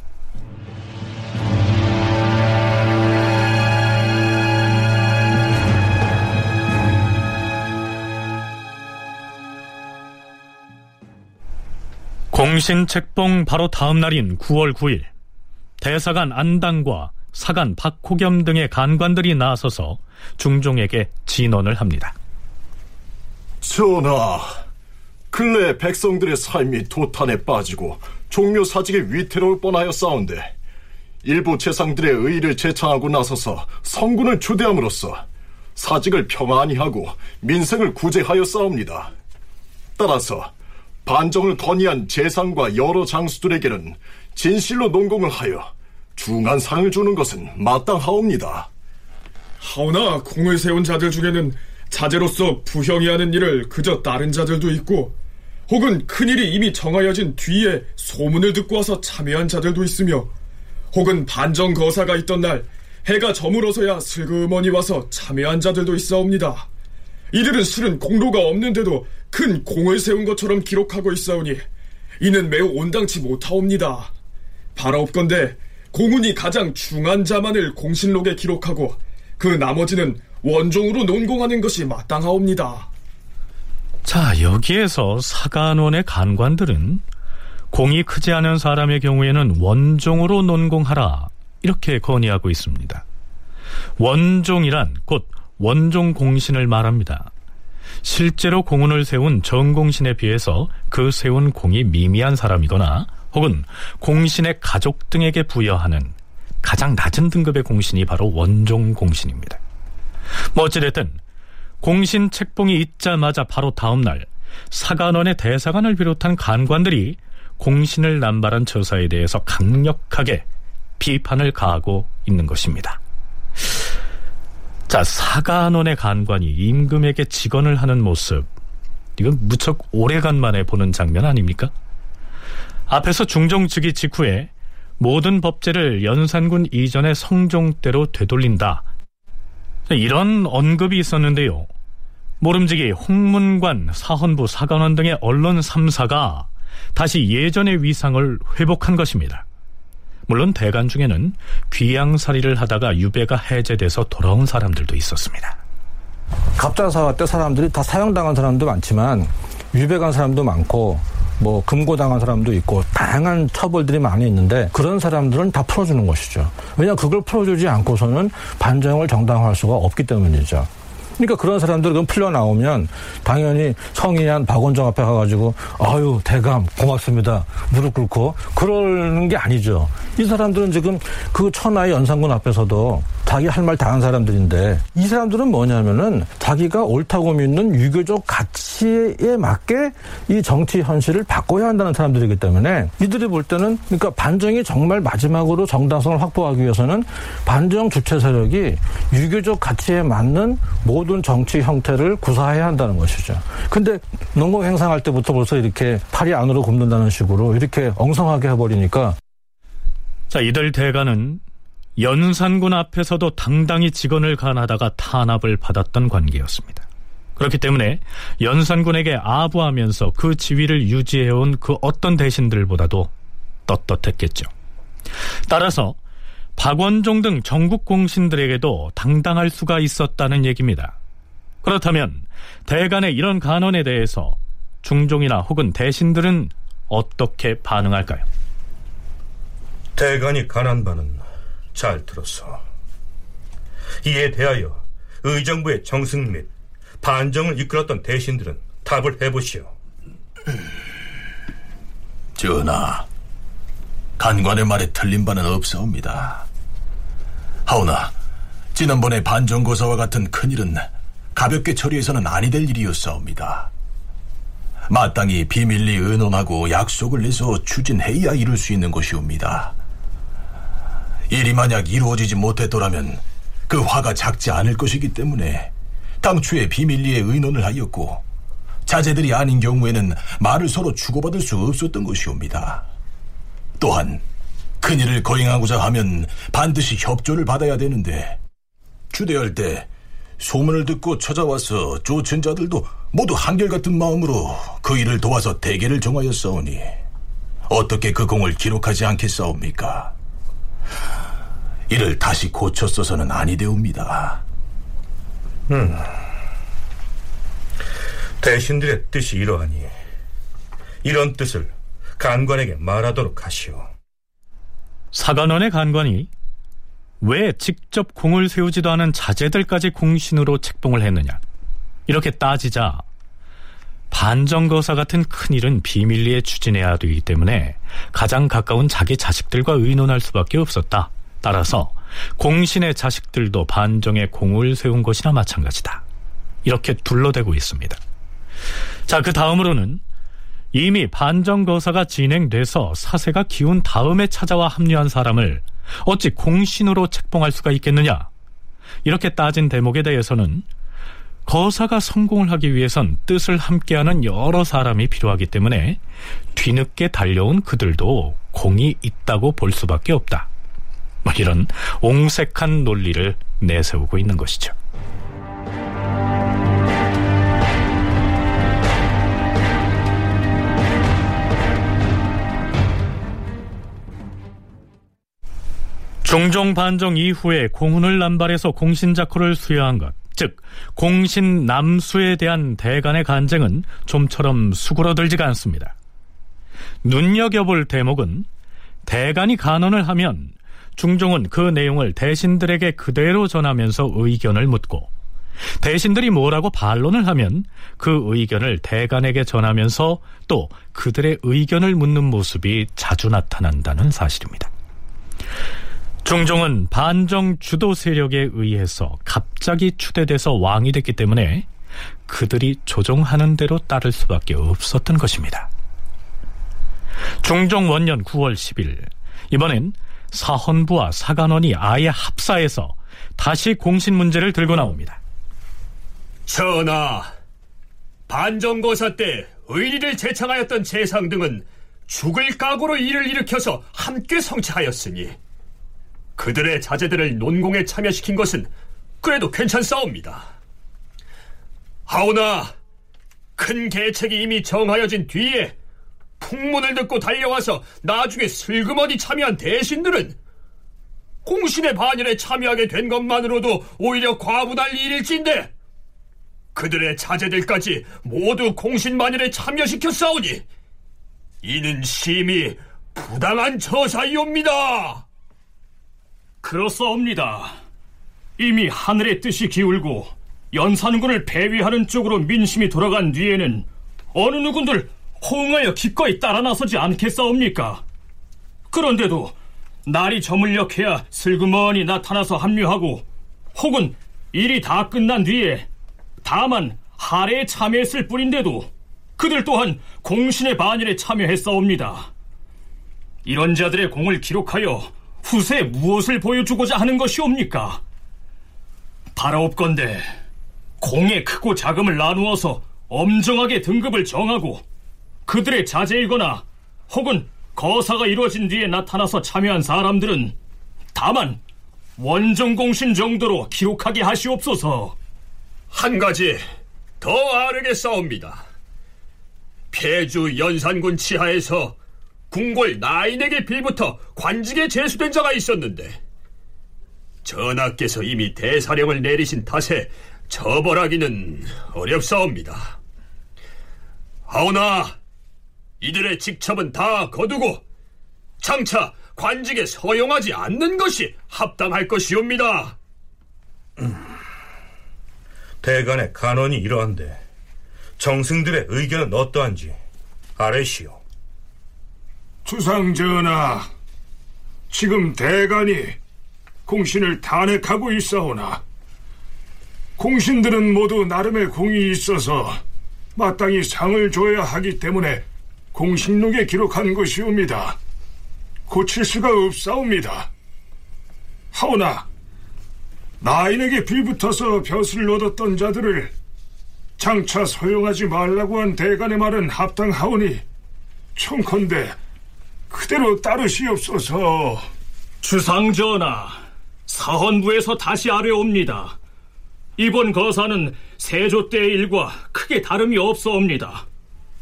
공신 책봉 바로 다음 날인 9월 9일 대사관 안당과 사관 박호겸 등의 간관들이 나서서 중종에게 진언을 합니다. 전하, 근래 백성들의 삶이 도탄에 빠지고 종묘 사직의 위태로울 뻔하여 싸운데 일부 재상들의 의의를 제창하고 나서서 성군을 주대함으로써 사직을 평안히 하고 민생을 구제하여 싸웁니다. 따라서 반정을 건의한 재상과 여러 장수들에게는 진실로 논공을 하여 중한 상을 주는 것은 마땅하옵니다. 하오나 공을 세운 자들 중에는 자제로서 부형이 하는 일을 그저 따른 자들도 있고 혹은 큰일이 이미 정하여진 뒤에 소문을 듣고 와서 참여한 자들도 있으며 혹은 반정 거사가 있던 날 해가 저물어서야 슬그머니 와서 참여한 자들도 있사옵니다. 이들은 실은 공로가 없는데도 큰 공을 세운 것처럼 기록하고 있사오니 이는 매우 온당치 못하옵니다. 바라옵건대 공운이 가장 중한 자만을 공신록에 기록하고 그 나머지는 원종으로 논공하는 것이 마땅하옵니다. 자, 여기에서 사간원의 간관들은 공이 크지 않은 사람의 경우에는 원종으로 논공하라 이렇게 건의하고 있습니다. 원종이란 곧 원종 공신을 말합니다. 실제로 공운을 세운 정공신에 비해서 그 세운 공이 미미한 사람이거나 혹은 공신의 가족 등에게 부여하는 가장 낮은 등급의 공신이 바로 원종 공신입니다. 뭐 어찌됐든 공신 책봉이 있자마자 바로 다음날 사관원의 대사관을 비롯한 간관들이 공신을 남발한 처사에 대해서 강력하게 비판을 가하고 있는 것입니다. 자, 사관원의 간관이 임금에게 직언을 하는 모습. 이건 무척 오래간만에 보는 장면 아닙니까? 앞에서 중종 즉위 직후에 모든 법제를 연산군 이전의 성종대로 되돌린다. 이런 언급이 있었는데요. 모름지기 홍문관, 사헌부, 사관원 등의 언론 3사가 다시 예전의 위상을 회복한 것입니다. 물론 대관 중에는 귀양살이를 하다가 유배가 해제돼서 돌아온 사람들도 있었습니다. 갑자사 때 사람들이 다 사형당한 사람도 많지만 유배간 사람도 많고 뭐 금고당한 사람도 있고 다양한 처벌들이 많이 있는데 그런 사람들은 다 풀어주는 것이죠. 왜냐 그걸 풀어주지 않고서는 반정을 정당화할 수가 없기 때문이죠. 그러니까 그런 사람들 은 풀려 나오면 당연히 성의한 박원정 앞에 가가지고 아유 대감 고맙습니다 무릎 꿇고 그러는 게 아니죠. 이 사람들은 지금 그 천하의 연산군 앞에서도 자기 할 말 다 한 사람들인데 이 사람들은 뭐냐면은 자기가 옳다고 믿는 유교적 가치에 맞게 이 정치 현실을 바꿔야 한다는 사람들이기 때문에 이들이 볼 때는 그러니까 반정이 정말 마지막으로 정당성을 확보하기 위해서는 반정 주체 세력이 유교적 가치에 맞는 모든 정치 형태를 구사해야 한다는 것이죠. 근데 농공 행상할 때부터 벌써 이렇게 팔이 안으로 굽는다는 식으로 이렇게 엉성하게 해버리니까 자, 이들 대가는 연산군 앞에서도 당당히 직언을 간하다가 탄압을 받았던 관계였습니다. 그렇기 때문에 연산군에게 아부하면서 그 지위를 유지해온 그 어떤 대신들보다도 떳떳했겠죠. 따라서 박원종 등 전국 공신들에게도 당당할 수가 있었다는 얘기입니다. 그렇다면 대간의 이런 간언에 대해서 중종이나 혹은 대신들은 어떻게 반응할까요? 대간이 간한 바는 잘 들었어. 이에 대하여 의정부의 정승 및 반정을 이끌었던 대신들은 답을 해보시오. 전하, 간관의 말에 틀린 바는 없사옵니다. 하오나, 지난번에 반정거사와 같은 큰일은 가볍게 처리해서는 아니 될 일이었사옵니다. 마땅히 비밀리 의논하고 약속을 내서 추진해야 이룰 수 있는 것이옵니다. 일이 만약 이루어지지 못했더라면 그 화가 작지 않을 것이기 때문에 당초에 비밀리에 의논을 하였고 자제들이 아닌 경우에는 말을 서로 주고받을 수 없었던 것이옵니다. 또한 큰일을 거행하고자 하면 반드시 협조를 받아야 되는데 주대할 때 소문을 듣고 찾아와서 쫓은 자들도 모두 한결같은 마음으로 그 일을 도와서 대계를 정하였사오니 어떻게 그 공을 기록하지 않겠사옵니까? 이를 다시 고쳤어서는 아니되옵니다. 음. 대신들의 뜻이 이러하니 이런 뜻을 간관에게 말하도록 하시오. 사관원의 간관이 왜 직접 공을 세우지도 않은 자제들까지 공신으로 책봉을 했느냐 이렇게 따지자 반정거사 같은 큰일은 비밀리에 추진해야 되기 때문에 가장 가까운 자기 자식들과 의논할 수밖에 없었다. 따라서 공신의 자식들도 반정에 공을 세운 것이나 마찬가지다. 이렇게 둘러대고 있습니다. 자, 그 다음으로는 이미 반정거사가 진행돼서 사세가 기운 다음에 찾아와 합류한 사람을 어찌 공신으로 책봉할 수가 있겠느냐? 이렇게 따진 대목에 대해서는 거사가 성공을 하기 위해선 뜻을 함께하는 여러 사람이 필요하기 때문에 뒤늦게 달려온 그들도 공이 있다고 볼 수밖에 없다. 뭐 이런 옹색한 논리를 내세우고 있는 것이죠. 중종 반정 이후에 공훈을 남발해서 공신자코를 수여한 것, 즉 공신 남수에 대한 대간의 간쟁은 좀처럼 수그러들지가 않습니다. 눈여겨볼 대목은 대간이 간언을 하면 중종은 그 내용을 대신들에게 그대로 전하면서 의견을 묻고 대신들이 뭐라고 반론을 하면 그 의견을 대간에게 전하면서 또 그들의 의견을 묻는 모습이 자주 나타난다는 사실입니다. 중종은 반정 주도 세력에 의해서 갑자기 추대돼서 왕이 됐기 때문에 그들이 조종하는 대로 따를 수밖에 없었던 것입니다. 중종 원년 9월 10일 이번엔 사헌부와 사간원이 아예 합사해서 다시 공신 문제를 들고 나옵니다. 전하, 반정거사 때 의리를 제창하였던 재상 등은 죽을 각오로 일을 일으켜서 함께 성취하였으니 그들의 자제들을 논공에 참여시킨 것은 그래도 괜찮사옵니다. 하오나 큰 계책이 이미 정하여진 뒤에 풍문을 듣고 달려와서 나중에 슬그머니 참여한 대신들은 공신의 반열에 참여하게 된 것만으로도 오히려 과분할 일일진데 그들의 자제들까지 모두 공신 반열에 참여시켰사오니 이는 심히 부당한 처사이옵니다. 그렇사옵니다. 이미 하늘의 뜻이 기울고 연산군을 배회하는 쪽으로 민심이 돌아간 뒤에는 어느 누군들 호응하여 기꺼이 따라 나서지 않겠사옵니까? 그런데도 날이 저물녘해야 슬그머니 나타나서 합류하고 혹은 일이 다 끝난 뒤에 다만 하례에 참여했을 뿐인데도 그들 또한 공신의 반일에 참여했사옵니다. 이런 자들의 공을 기록하여 후세에 무엇을 보여주고자 하는 것이옵니까? 바라옵건대 공의 크고 자금을 나누어서 엄정하게 등급을 정하고 그들의 자제이거나 혹은 거사가 이루어진 뒤에 나타나서 참여한 사람들은 다만 원정공신 정도로 기록하게 하시옵소서. 한 가지 더 아르게 싸웁니다. 폐주 연산군 치하에서 궁궐 나인에게 빌부터 관직에 제수된 자가 있었는데 전하께서 이미 대사령을 내리신 탓에 처벌하기는 어렵사옵니다. 하오나 이들의 직첩은 다 거두고 장차 관직에 서용하지 않는 것이 합당할 것이옵니다. 대간의 간언이 이러한데 정승들의 의견은 어떠한지 아래시오. 주상 전하, 지금 대간이 공신을 탄핵하고 있사오나 공신들은 모두 나름의 공이 있어서 마땅히 상을 줘야 하기 때문에 공식록에 기록한 것이옵니다. 고칠 수가 없사옵니다. 하오나 나인에게 빌붙어서 벼슬을 얻었던 자들을 장차 소용하지 말라고 한 대간의 말은 합당하오니 청컨대 그대로 따르시옵소서. 주상 전하, 사헌부에서 다시 아뢰옵니다. 이번 거사는 세조 때의 일과 크게 다름이 없사옵니다.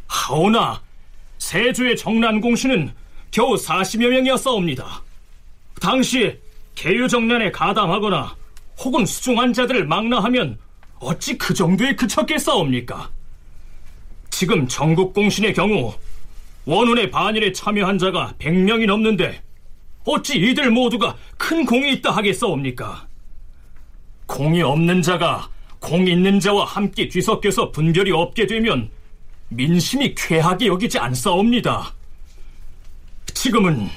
하오나 세조의 정난공신은 겨우 40여 명이었사옵니다. 당시 개유정난에 가담하거나 혹은 수중한 자들을 망라하면 어찌 그 정도에 그쳤겠사옵니까? 지금 전국공신의 경우 원운의 반일에 참여한 자가 100명이 넘는데 어찌 이들 모두가 큰 공이 있다 하겠사옵니까? 공이 없는 자가 공 있는 자와 함께 뒤섞여서 분별이 없게 되면 민심이 쾌하게 여기지 않사옵니다. 지금은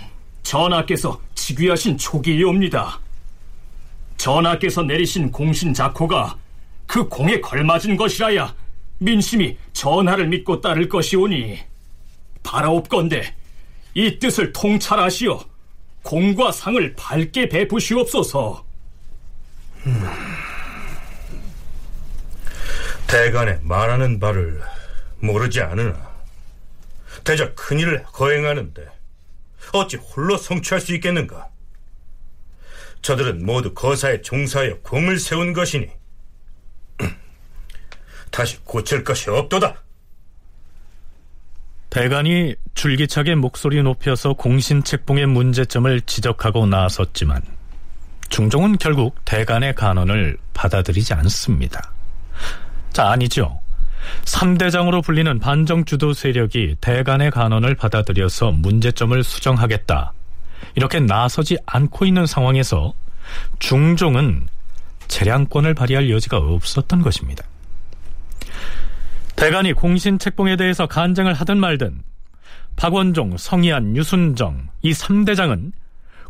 전하께서 즉위하신 초기이옵니다. 전하께서 내리신 공신 작호가 그 공에 걸맞은 것이라야 민심이 전하를 믿고 따를 것이오니 바라옵건대 이 뜻을 통찰하시어 공과 상을 밝게 베푸시옵소서. 음. 대간의 말하는 바를 모르지 않으나 대저 큰일을 거행하는데 어찌 홀로 성취할 수 있겠는가? 저들은 모두 거사에 종사하여 공을 세운 것이니 다시 고칠 것이 없도다. 대간이 줄기차게 목소리 높여서 공신책봉의 문제점을 지적하고 나섰지만 중종은 결국 대간의 간언을 받아들이지 않습니다. 자, 아니죠. 3대장으로 불리는 반정 주도 세력이 대간의 간언을 받아들여서 문제점을 수정하겠다. 이렇게 나서지 않고 있는 상황에서 중종은 재량권을 발휘할 여지가 없었던 것입니다. 대간이 공신책봉에 대해서 간쟁을 하든 말든 박원종, 성희안, 유순정 이 3대장은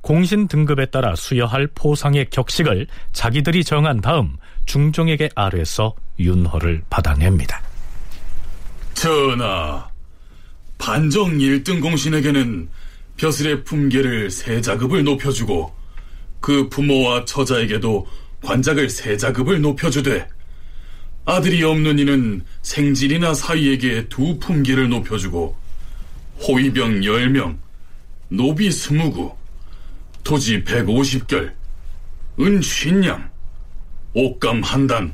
공신 등급에 따라 수여할 포상의 격식을 자기들이 정한 다음 중종에게 아뢰서 윤허를 받아냅니다. 전하, 반정 1등 공신에게는 벼슬의 품계를 세 자급을 높여주고 그 부모와 처자에게도 관작을 세 자급을 높여주되 아들이 없는 이는 생질이나 사위에게 두 품계를 높여주고 호위병 10명, 노비 20구, 토지 150결, 은 50냥, 옷감 한 단,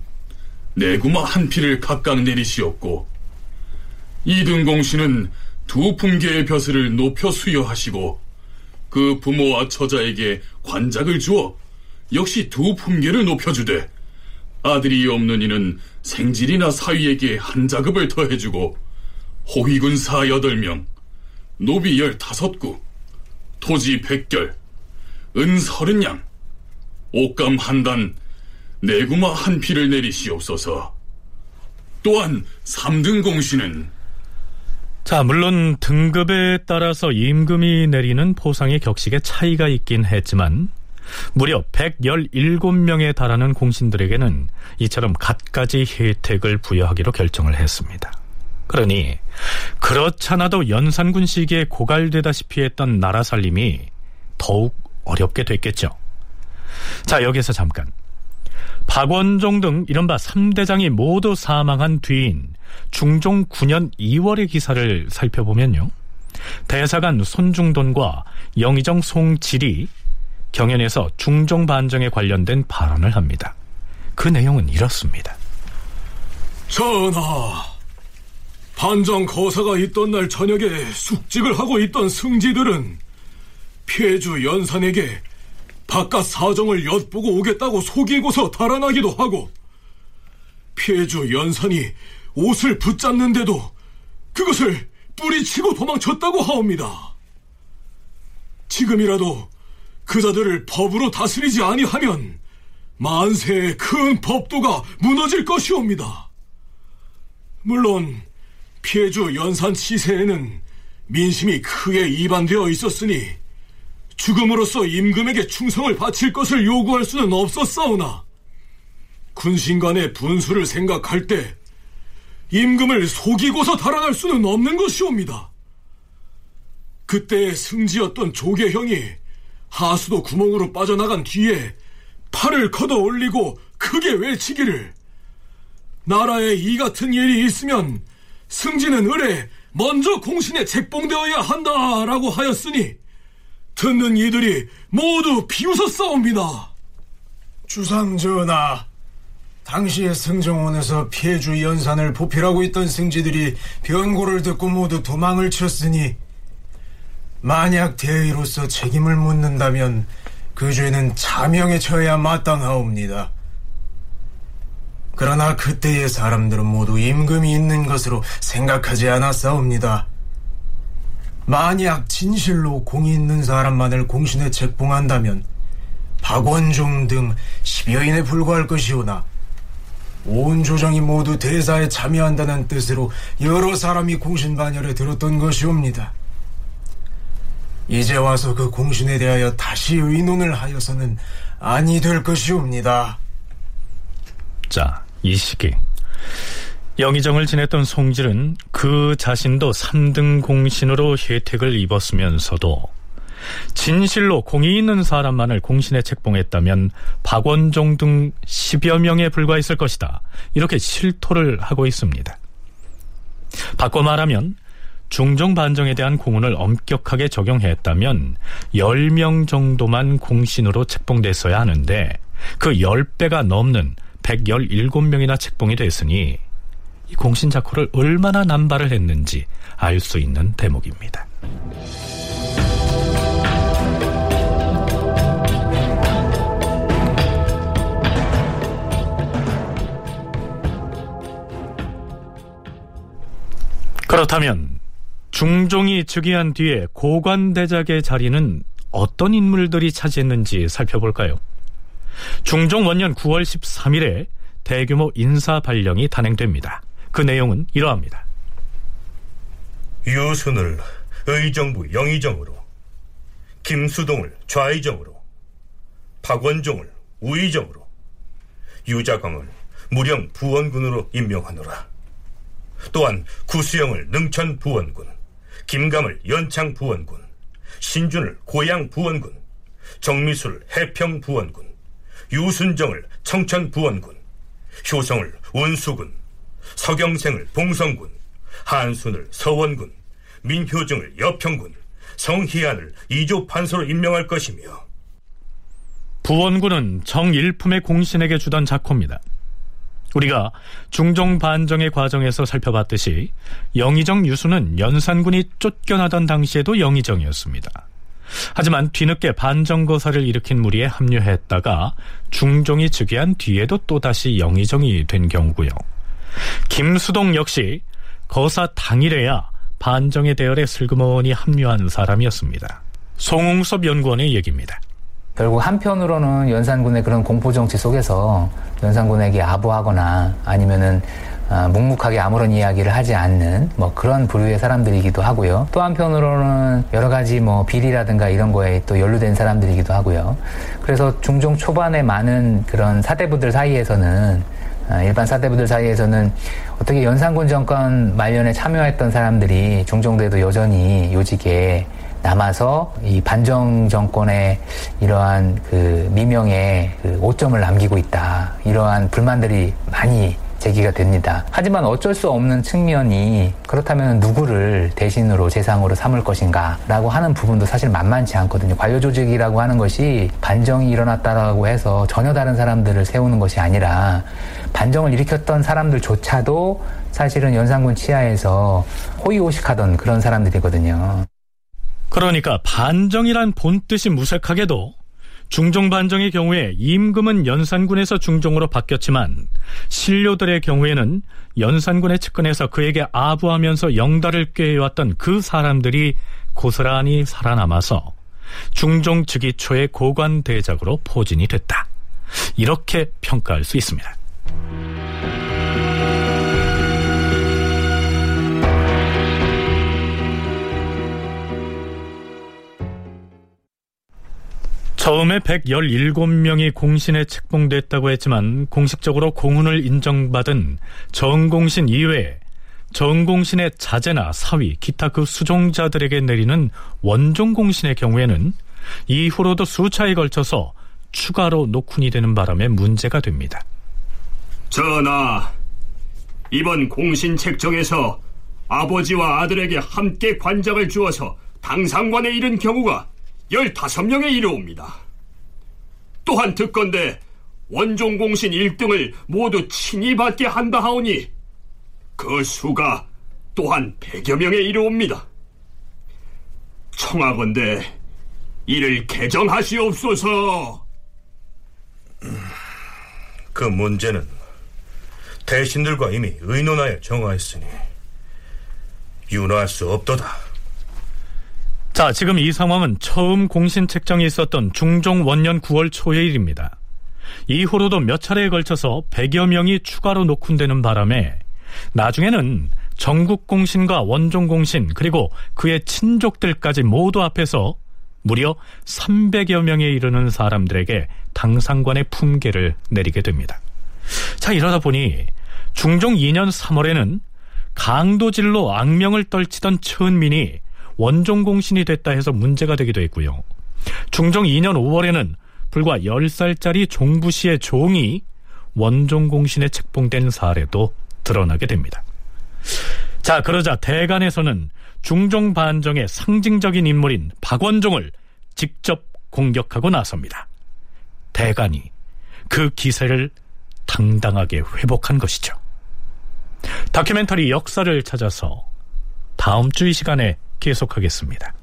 내구마 한 피를 각각 내리시었고 이등 공신은 두 품계의 벼슬을 높여 수여하시고 그 부모와 처자에게 관작을 주어 역시 두 품계를 높여주되 아들이 없는 이는 생질이나 사위에게 한 자급을 더해주고 호위군사 8명, 노비 15구, 토지 100결, 은 30냥, 옷감 한 단, 내구마 한 피를 내리시옵소서. 또한 3등 공신은 자, 물론 등급에 따라서 임금이 내리는 포상의 격식에 차이가 있긴 했지만 무려 117명에 달하는 공신들에게는 이처럼 갖가지 혜택을 부여하기로 결정을 했습니다. 그러니 그렇잖아도 연산군 시기에 고갈되다시피 했던 나라 살림이 더욱 어렵게 됐겠죠. 자, 여기서 잠깐. 박원종 등 이른바 3대장이 모두 사망한 뒤인 중종 9년 2월의 기사를 살펴보면요. 대사관 손중돈과 영의정 송질이 경연에서 중종 반정에 관련된 발언을 합니다. 그 내용은 이렇습니다. 전하, 반정 거사가 있던 날 저녁에 숙직을 하고 있던 승지들은 피해주 연산에게 바깥 사정을 엿보고 오겠다고 속이고서 달아나기도 하고 피해주 연산이 옷을 붙잡는데도 그것을 뿌리치고 도망쳤다고 하옵니다. 지금이라도 그자들을 법으로 다스리지 아니하면 만세의 큰 법도가 무너질 것이옵니다. 물론 피해주 연산 치세에는 민심이 크게 이반되어 있었으니 죽음으로써 임금에게 충성을 바칠 것을 요구할 수는 없었사오나 군신 간의 분수를 생각할 때 임금을 속이고서 달아날 수는 없는 것이옵니다. 그때 승지였던 조계형이 하수도 구멍으로 빠져나간 뒤에 팔을 걷어 올리고 크게 외치기를 나라에 이 같은 일이 있으면 승지는 을에 먼저 공신에 책봉되어야 한다라고 하였으니 듣는 이들이 모두 비웃었사옵니다. 주상 전하, 당시에 승정원에서 피해주 연산을 보필하고 있던 승지들이 변고를 듣고 모두 도망을 쳤으니 만약 대의로서 책임을 묻는다면 그 죄는 차명에 처해야 마땅하옵니다. 그러나 그때의 사람들은 모두 임금이 있는 것으로 생각하지 않았사옵니다. 만약 진실로 공이 있는 사람만을 공신에 책봉한다면 박원종 등 10여인에 불과할 것이오나 온 조정이 모두 대사에 참여한다는 뜻으로 여러 사람이 공신 반열에 들었던 것이옵니다. 이제 와서 그 공신에 대하여 다시 의논을 하여서는 아니 될 것이옵니다. 자, 이 시기 영의정을 지냈던 송질은 그 자신도 3등 공신으로 혜택을 입었으면서도 진실로 공이 있는 사람만을 공신에 책봉했다면 박원종 등 10여 명에 불과했을 것이다. 이렇게 실토를 하고 있습니다. 바꿔 말하면 중종 반정에 대한 공훈을 엄격하게 적용했다면 10명 정도만 공신으로 책봉됐어야 하는데 그 10배가 넘는 117명이나 책봉이 됐으니 이 공신 작호를 얼마나 남발을 했는지 알 수 있는 대목입니다. 그렇다면 중종이 즉위한 뒤에 고관대작의 자리는 어떤 인물들이 차지했는지 살펴볼까요? 중종 원년 9월 13일에 대규모 인사 발령이 단행됩니다. 그 내용은 이러합니다. 유순을 의정부 영의정으로 김수동을 좌의정으로, 박원종을 우의정으로, 유자광을 무령 부원군으로 임명하노라. 또한 구수영을 능천 부원군, 김감을 연창 부원군, 신준을 고양 부원군, 정미수를 해평 부원군, 유순정을 청천 부원군, 효성을 운수군, 서경생을 봉성군, 한순을 서원군, 민효정을 여평군, 성희안을 이조 판서로 임명할 것이며 부원군은 정일품의 공신에게 주던 작호입니다. 우리가 중종 반정의 과정에서 살펴봤듯이 영의정 유수는 연산군이 쫓겨나던 당시에도 영의정이었습니다. 하지만 뒤늦게 반정거사를 일으킨 무리에 합류했다가 중종이 즉위한 뒤에도 또다시 영의정이 된 경우고요. 김수동 역시 거사 당일에야 반정의 대열에 슬그머니 합류한 사람이었습니다. 송웅섭 연구원의 얘기입니다. 결국 한편으로는 연산군의 그런 공포 정치 속에서 연산군에게 아부하거나 아니면은 아, 묵묵하게 아무런 이야기를 하지 않는 뭐 그런 부류의 사람들이기도 하고요. 또 한편으로는 여러 가지 뭐 비리라든가 이런 거에 또 연루된 사람들이기도 하고요. 그래서 중종 초반에 많은 그런 사대부들 사이에서는 아, 일반 사대부들 사이에서는 어떻게 연산군 정권 말년에 참여했던 사람들이 종종대도 여전히 요직에 남아서 이 반정 정권의 이러한 그 미명에 그 오점을 남기고 있다. 이러한 불만들이 많이 제기가 됩니다. 하지만 어쩔 수 없는 측면이 그렇다면 누구를 대신으로 재상으로 삼을 것인가 라고 하는 부분도 사실 만만치 않거든요. 관료 조직이라고 하는 것이 반정이 일어났다라고 해서 전혀 다른 사람들을 세우는 것이 아니라 반정을 일으켰던 사람들조차도 사실은 연산군 치하에서 호의호식하던 그런 사람들이거든요. 그러니까 반정이란 본뜻이 무색하게도 중종 반정의 경우에 임금은 연산군에서 중종으로 바뀌었지만 신료들의 경우에는 연산군에 측근해서 그에게 아부하면서 영달을 꾀해왔던 그 사람들이 고스란히 살아남아서 중종 즉위 초의 고관 대작으로 포진이 됐다. 이렇게 평가할 수 있습니다. 처음에 117명이 공신에 책봉됐다고 했지만 공식적으로 공훈을 인정받은 정공신 이외에 정공신의 자제나 사위, 기타 그 수종자들에게 내리는 원종공신의 경우에는 이후로도 수차에 걸쳐서 추가로 녹훈이 되는 바람에 문제가 됩니다. 전하, 이번 공신 책정에서 아버지와 아들에게 함께 관장을 주어서 당상관에 이른 경우가 15명에 이르옵니다. 또한 듣건대 원종공신 1등을 모두 친히 받게 한다 하오니 그 수가 또한 100여 명에 이르옵니다. 청하건대 이를 개정하시옵소서. 그 문제는 대신들과 이미 의논하여 정하였으니 윤호할 수 없도다. 자, 지금 이 상황은 처음 공신 책정이 있었던 중종 원년 9월 초의 일입니다. 이후로도 몇 차례에 걸쳐서 100여 명이 추가로 녹훈되는 바람에 나중에는 전국 공신과 원종 공신 그리고 그의 친족들까지 모두 앞에서 무려 300여 명에 이르는 사람들에게 당상관의 품계를 내리게 됩니다. 자, 이러다 보니 중종 2년 3월에는 강도질로 악명을 떨치던 천민이 원종공신이 됐다 해서 문제가 되기도 했고요. 중종 2년 5월에는 불과 10살짜리 종부시의 종이 원종공신에 책봉된 사례도 드러나게 됩니다. 자, 그러자 대간에서는 중종 반정의 상징적인 인물인 박원종을 직접 공격하고 나섭니다. 대간이 그 기세를 당당하게 회복한 것이죠. 다큐멘터리 역사를 찾아서 다음 주 이 시간에 계속하겠습니다.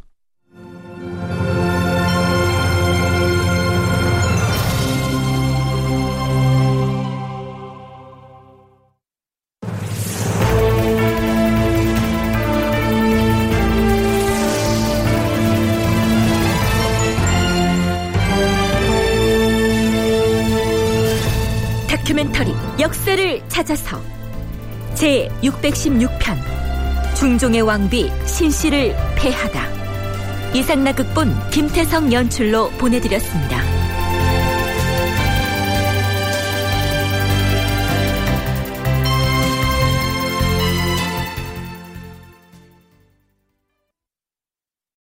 다큐멘터리 역사를 찾아서 제 616편 중종의 왕비 신씨를 패하다 이상락 극본 김태성 연출로 보내드렸습니다.